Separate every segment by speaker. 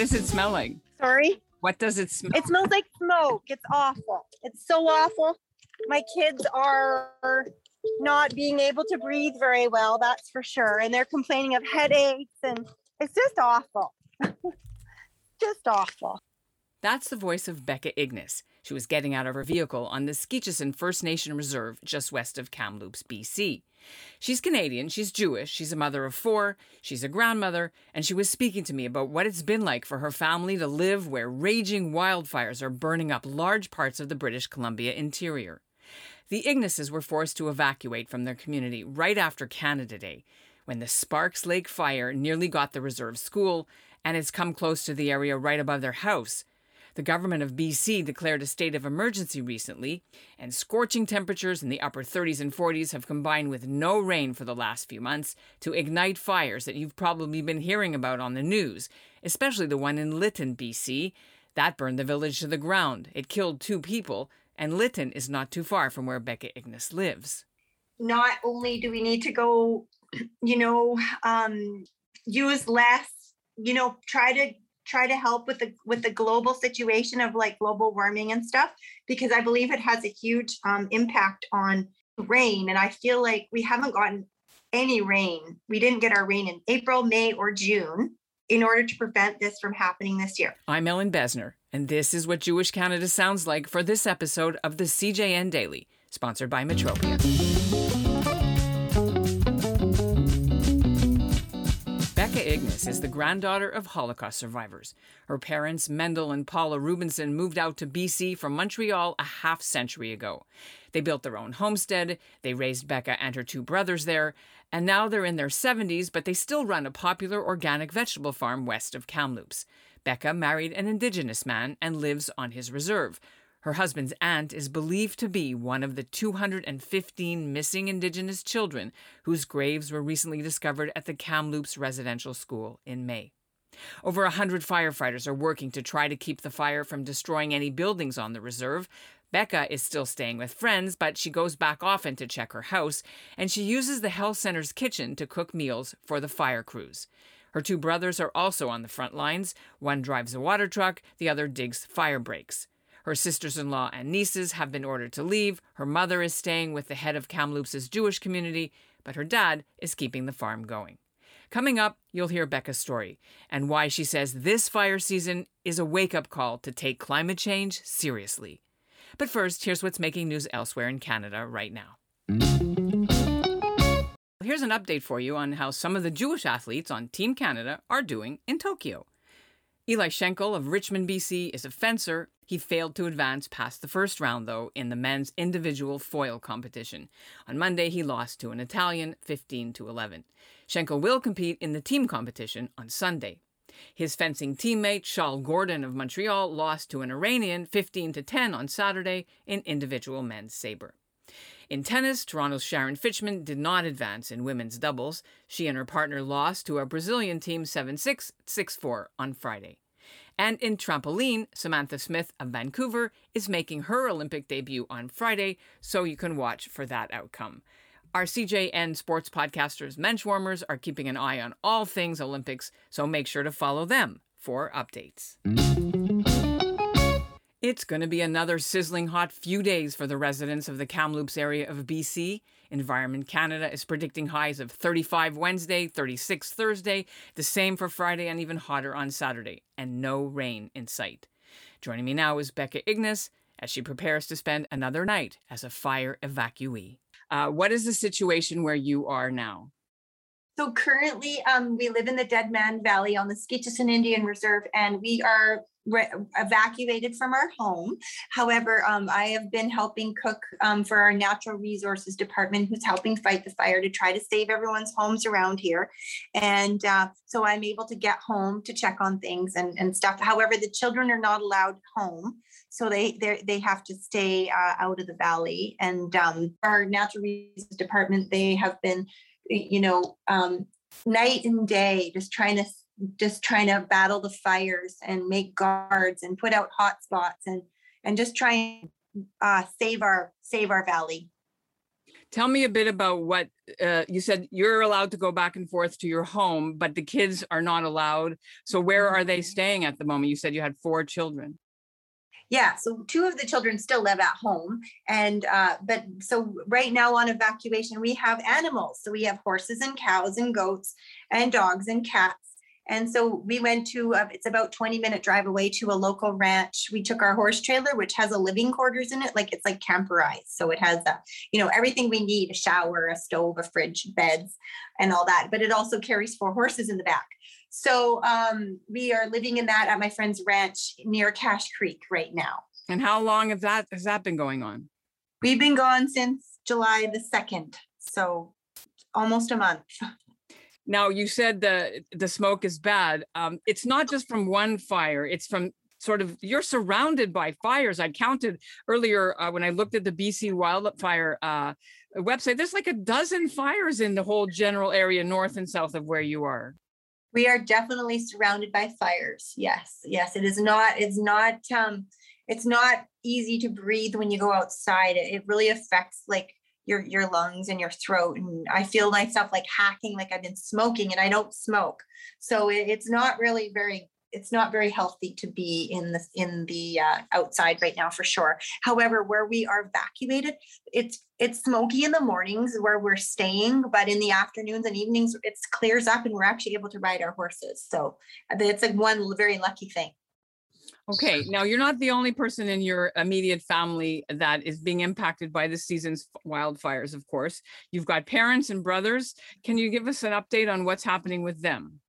Speaker 1: What does it smelling?
Speaker 2: Sorry?
Speaker 1: What does it smell?
Speaker 2: It smells like smoke. It's awful. It's so awful. My kids are not being able to breathe very well, that's for sure. And they're complaining of headaches and it's just awful. just awful.
Speaker 1: That's the voice of Becca Ignace. She was getting out of her vehicle on the Skeetchestn First Nation Reserve just west of Kamloops, BC. She's Canadian, she's Jewish, she's a mother of four, she's a grandmother, and she was speaking to me about what it's been like for her family to live where raging wildfires are burning up large parts of the British Columbia interior. The Ignaces were forced to evacuate from their community right after Canada Day, when the Sparks Lake fire nearly got the reserve school, and it's come close to the area right above their house. The government of BC declared a state of emergency recently, and scorching temperatures in the upper 30s and 40s have combined with no rain for the last few months to ignite fires that you've probably been hearing about on the news, especially the one in Lytton, BC. That burned the village to the ground. It killed two people, and Lytton is not too far from where Becca Ignace lives.
Speaker 3: Not only do we need to go, you know, um, use less, you know, try to try to help with the with the global situation of like global warming and stuff because I believe it has a huge um, impact on rain, and I feel like we haven't gotten any rain. We didn't get our rain in April, May, or June in order to prevent this from happening this year.
Speaker 1: I'm Ellin Bessner, and this is what Jewish Canada sounds like for this episode of the CJN Daily, sponsored by Metropia. Ignace is the granddaughter of Holocaust survivors. Her parents, Mendel and Paula Rubinson, moved out to BC from Montreal a half century ago. They built their own homestead, they raised Becca and her two brothers there, and now they're in their 70s, but they still run a popular organic vegetable farm west of Kamloops. Becca married an Indigenous man and lives on his reserve. Her husband's aunt is believed to be one of the 215 missing Indigenous children whose graves were recently discovered at the Kamloops Residential School in May. Over a hundred firefighters are working to try to keep the fire from destroying any buildings on the reserve. Becca is still staying with friends, but she goes back often to check her house, and she uses the health center's kitchen to cook meals for the fire crews. Her two brothers are also on the front lines. One drives a water truck, the other digs fire breaks. Her sisters in law and nieces have been ordered to leave. Her mother is staying with the head of Kamloops' Jewish community, but her dad is keeping the farm going. Coming up, you'll hear Becca's story and why she says this fire season is a wake up call to take climate change seriously. But first, here's what's making news elsewhere in Canada right now. Here's an update for you on how some of the Jewish athletes on Team Canada are doing in Tokyo. Eli Schenkel of Richmond, BC, is a fencer. He failed to advance past the first round, though, in the men's individual foil competition. On Monday, he lost to an Italian 15 to 11. Schenkel will compete in the team competition on Sunday. His fencing teammate, Shaul Gordon of Montreal, lost to an Iranian 15 to 10 on Saturday in individual men's sabre. In tennis, Toronto's Sharon Fichman did not advance in women's doubles. She and her partner lost to a Brazilian team 7 6, 6 4 on Friday. And in trampoline, Samantha Smith of Vancouver is making her Olympic debut on Friday, so you can watch for that outcome. Our CJN sports podcasters, Menschwarmers, are keeping an eye on all things Olympics, so make sure to follow them for updates. It's going to be another sizzling hot few days for the residents of the Kamloops area of BC. Environment Canada is predicting highs of 35 Wednesday, 36 Thursday, the same for Friday, and even hotter on Saturday, and no rain in sight. Joining me now is Becca Ignace as she prepares to spend another night as a fire evacuee. Uh, what is the situation where you are now?
Speaker 3: So currently, um, we live in the Dead Man Valley on the Skeetchestn Indian Reserve, and we are re- evacuated from our home. However, um, I have been helping cook um, for our natural resources department, who's helping fight the fire to try to save everyone's homes around here. And uh, so I'm able to get home to check on things and, and stuff. However, the children are not allowed home. So they they have to stay uh, out of the valley. And um, our natural resources department, they have been, you know, um, night and day, just trying to just trying to battle the fires and make guards and put out hot spots and and just try and uh, save our save our valley.
Speaker 1: Tell me a bit about what uh, you said. You're allowed to go back and forth to your home, but the kids are not allowed. So where are they staying at the moment? You said you had four children.
Speaker 3: Yeah, so two of the children still live at home. And, uh, but so right now on evacuation, we have animals. So we have horses and cows and goats and dogs and cats. And so we went to, uh, it's about 20 minute drive away to a local ranch. We took our horse trailer, which has a living quarters in it, like it's like camperized. So it has, uh, you know, everything we need, a shower, a stove, a fridge, beds, and all that. But it also carries four horses in the back. So um, we are living in that at my friend's ranch near Cache Creek right now.
Speaker 1: And how long have that has that been going on?
Speaker 3: We've been gone since July the 2nd. So almost a month.
Speaker 1: Now you said the the smoke is bad. Um, it's not just from one fire; it's from sort of you're surrounded by fires. I counted earlier uh, when I looked at the BC wildfire uh, website. There's like a dozen fires in the whole general area north and south of where you are.
Speaker 3: We are definitely surrounded by fires. Yes, yes, it is not. It's not. Um, it's not easy to breathe when you go outside. It, it really affects like your your lungs and your throat and i feel myself like hacking like i've been smoking and i don't smoke. So it, it's not really very it's not very healthy to be in the in the uh, outside right now for sure. However where we are evacuated it's it's smoky in the mornings where we're staying but in the afternoons and evenings it clears up and we're actually able to ride our horses. So it's like one very lucky thing
Speaker 1: Okay, now you're not the only person in your immediate family that is being impacted by this season's wildfires, of course. You've got parents and brothers. Can you give us an update on what's happening with them?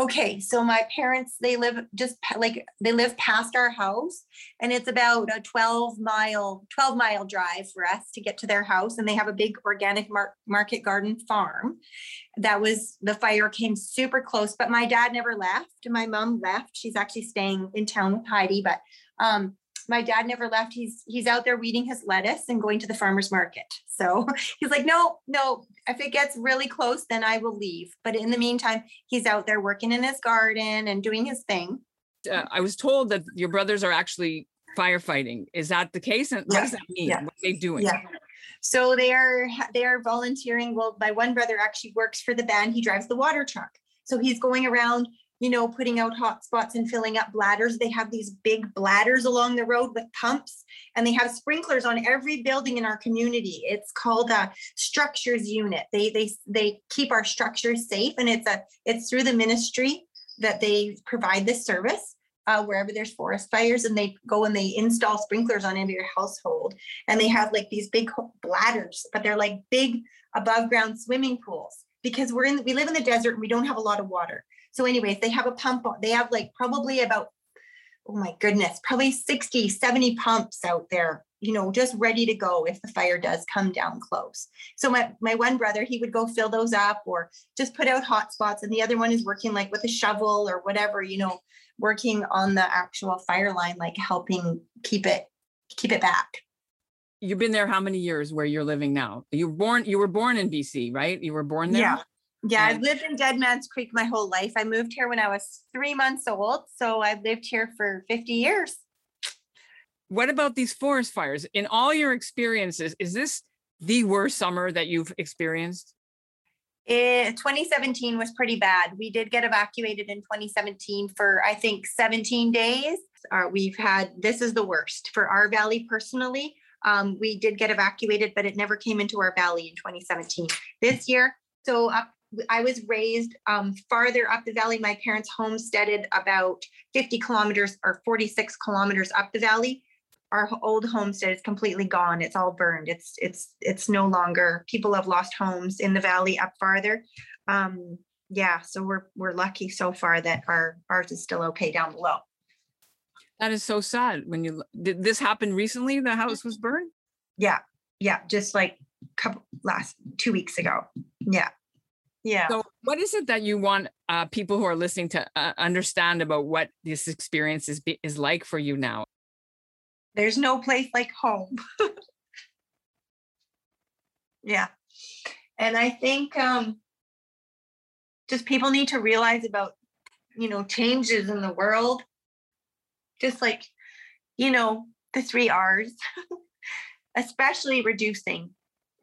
Speaker 3: Okay, so my parents, they live just like they live past our house and it's about a 12 mile 12 mile drive for us to get to their house and they have a big organic mar- market garden farm. That was the fire came super close, but my dad never left. My mom left. She's actually staying in town with Heidi, but um my dad never left. He's he's out there weeding his lettuce and going to the farmer's market. So he's like, no, no, if it gets really close, then I will leave. But in the meantime, he's out there working in his garden and doing his thing.
Speaker 1: Uh, I was told that your brothers are actually firefighting. Is that the case? And what
Speaker 3: Yeah,
Speaker 1: does that mean?
Speaker 3: yeah,
Speaker 1: What are they doing?
Speaker 3: Yeah. So they are they are volunteering. Well, my one brother actually works for the band. He drives the water truck. So he's going around, you know, putting out hot spots and filling up bladders. They have these big bladders along the road with pumps, and they have sprinklers on every building in our community. It's called a structures unit. They they they keep our structures safe, and it's a it's through the ministry that they provide this service. Uh, wherever there's forest fires, and they go and they install sprinklers on every household, and they have like these big bladders, but they're like big above ground swimming pools because we're in we live in the desert and we don't have a lot of water. So anyways, they have a pump, they have like probably about, oh my goodness, probably 60, 70 pumps out there, you know, just ready to go if the fire does come down close. So my, my one brother, he would go fill those up or just put out hot spots. And the other one is working like with a shovel or whatever, you know, working on the actual fire line, like helping keep it, keep it back.
Speaker 1: You've been there how many years where you're living now? You were born, you were born in BC, right? You were born there?
Speaker 3: Yeah. Yeah, I've lived in Dead Man's Creek my whole life. I moved here when I was three months old. So I've lived here for 50 years.
Speaker 1: What about these forest fires? In all your experiences, is this the worst summer that you've experienced?
Speaker 3: Eh, 2017 was pretty bad. We did get evacuated in 2017 for, I think, 17 days. Uh, we've had, this is the worst for our valley personally. Um, we did get evacuated, but it never came into our valley in 2017. This year, so up, I was raised um, farther up the valley. My parents homesteaded about 50 kilometers or 46 kilometers up the valley. Our old homestead is completely gone. It's all burned. It's it's it's no longer. People have lost homes in the valley up farther. Um, yeah, so we're we're lucky so far that our ours is still okay down below.
Speaker 1: That is so sad. When you, did this happen recently? The house was burned?
Speaker 3: Yeah, yeah, just like couple last two weeks ago. Yeah, yeah.
Speaker 1: So what is it that you want uh, people who are listening to uh, understand about what this experience is, be- is like for you now?
Speaker 3: there's no place like home. yeah. And I think um just people need to realize about you know changes in the world. Just like you know the 3 Rs. Especially reducing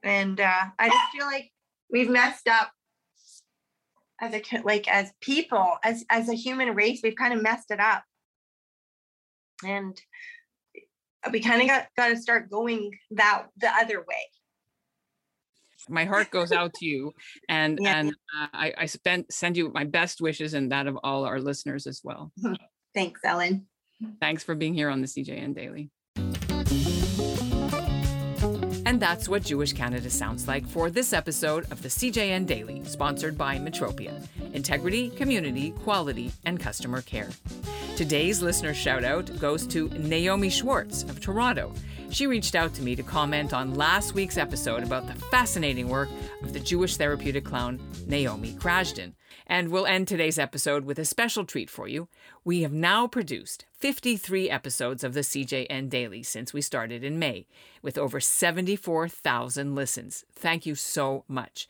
Speaker 3: And uh, I just feel like we've messed up as a like as people, as as a human race, we've kind of messed it up. And we kind of got got to start going that the other way.
Speaker 1: My heart goes out to you, and
Speaker 3: Yeah.
Speaker 1: and uh, I, I spent send you my best wishes and that of all our listeners as well.
Speaker 3: Thanks, Ellin.
Speaker 1: Thanks for being here on the CJN Daily. And that's what Jewish Canada sounds like for this episode of the CJN Daily, sponsored by Metropia Integrity, Community, Quality, and Customer Care. Today's listener shout out goes to Naomi Schwartz of Toronto. She reached out to me to comment on last week's episode about the fascinating work of the Jewish therapeutic clown Naomi Krajden. And we'll end today's episode with a special treat for you. We have now produced 53 episodes of the CJN Daily since we started in May, with over 74,000 listens. Thank you so much.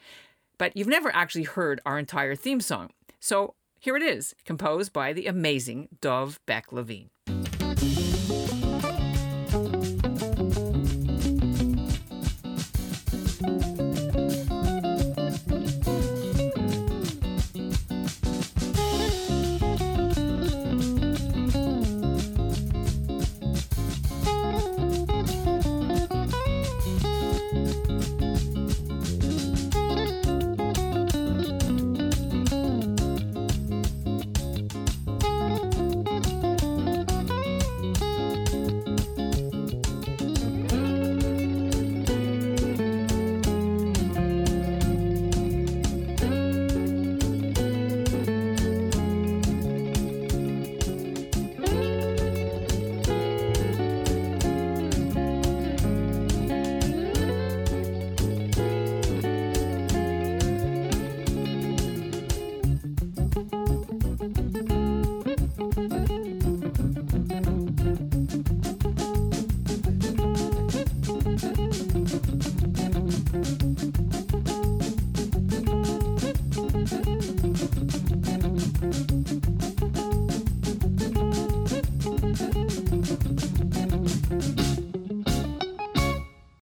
Speaker 1: But you've never actually heard our entire theme song. So here it is, composed by the amazing Dov Beck Levine.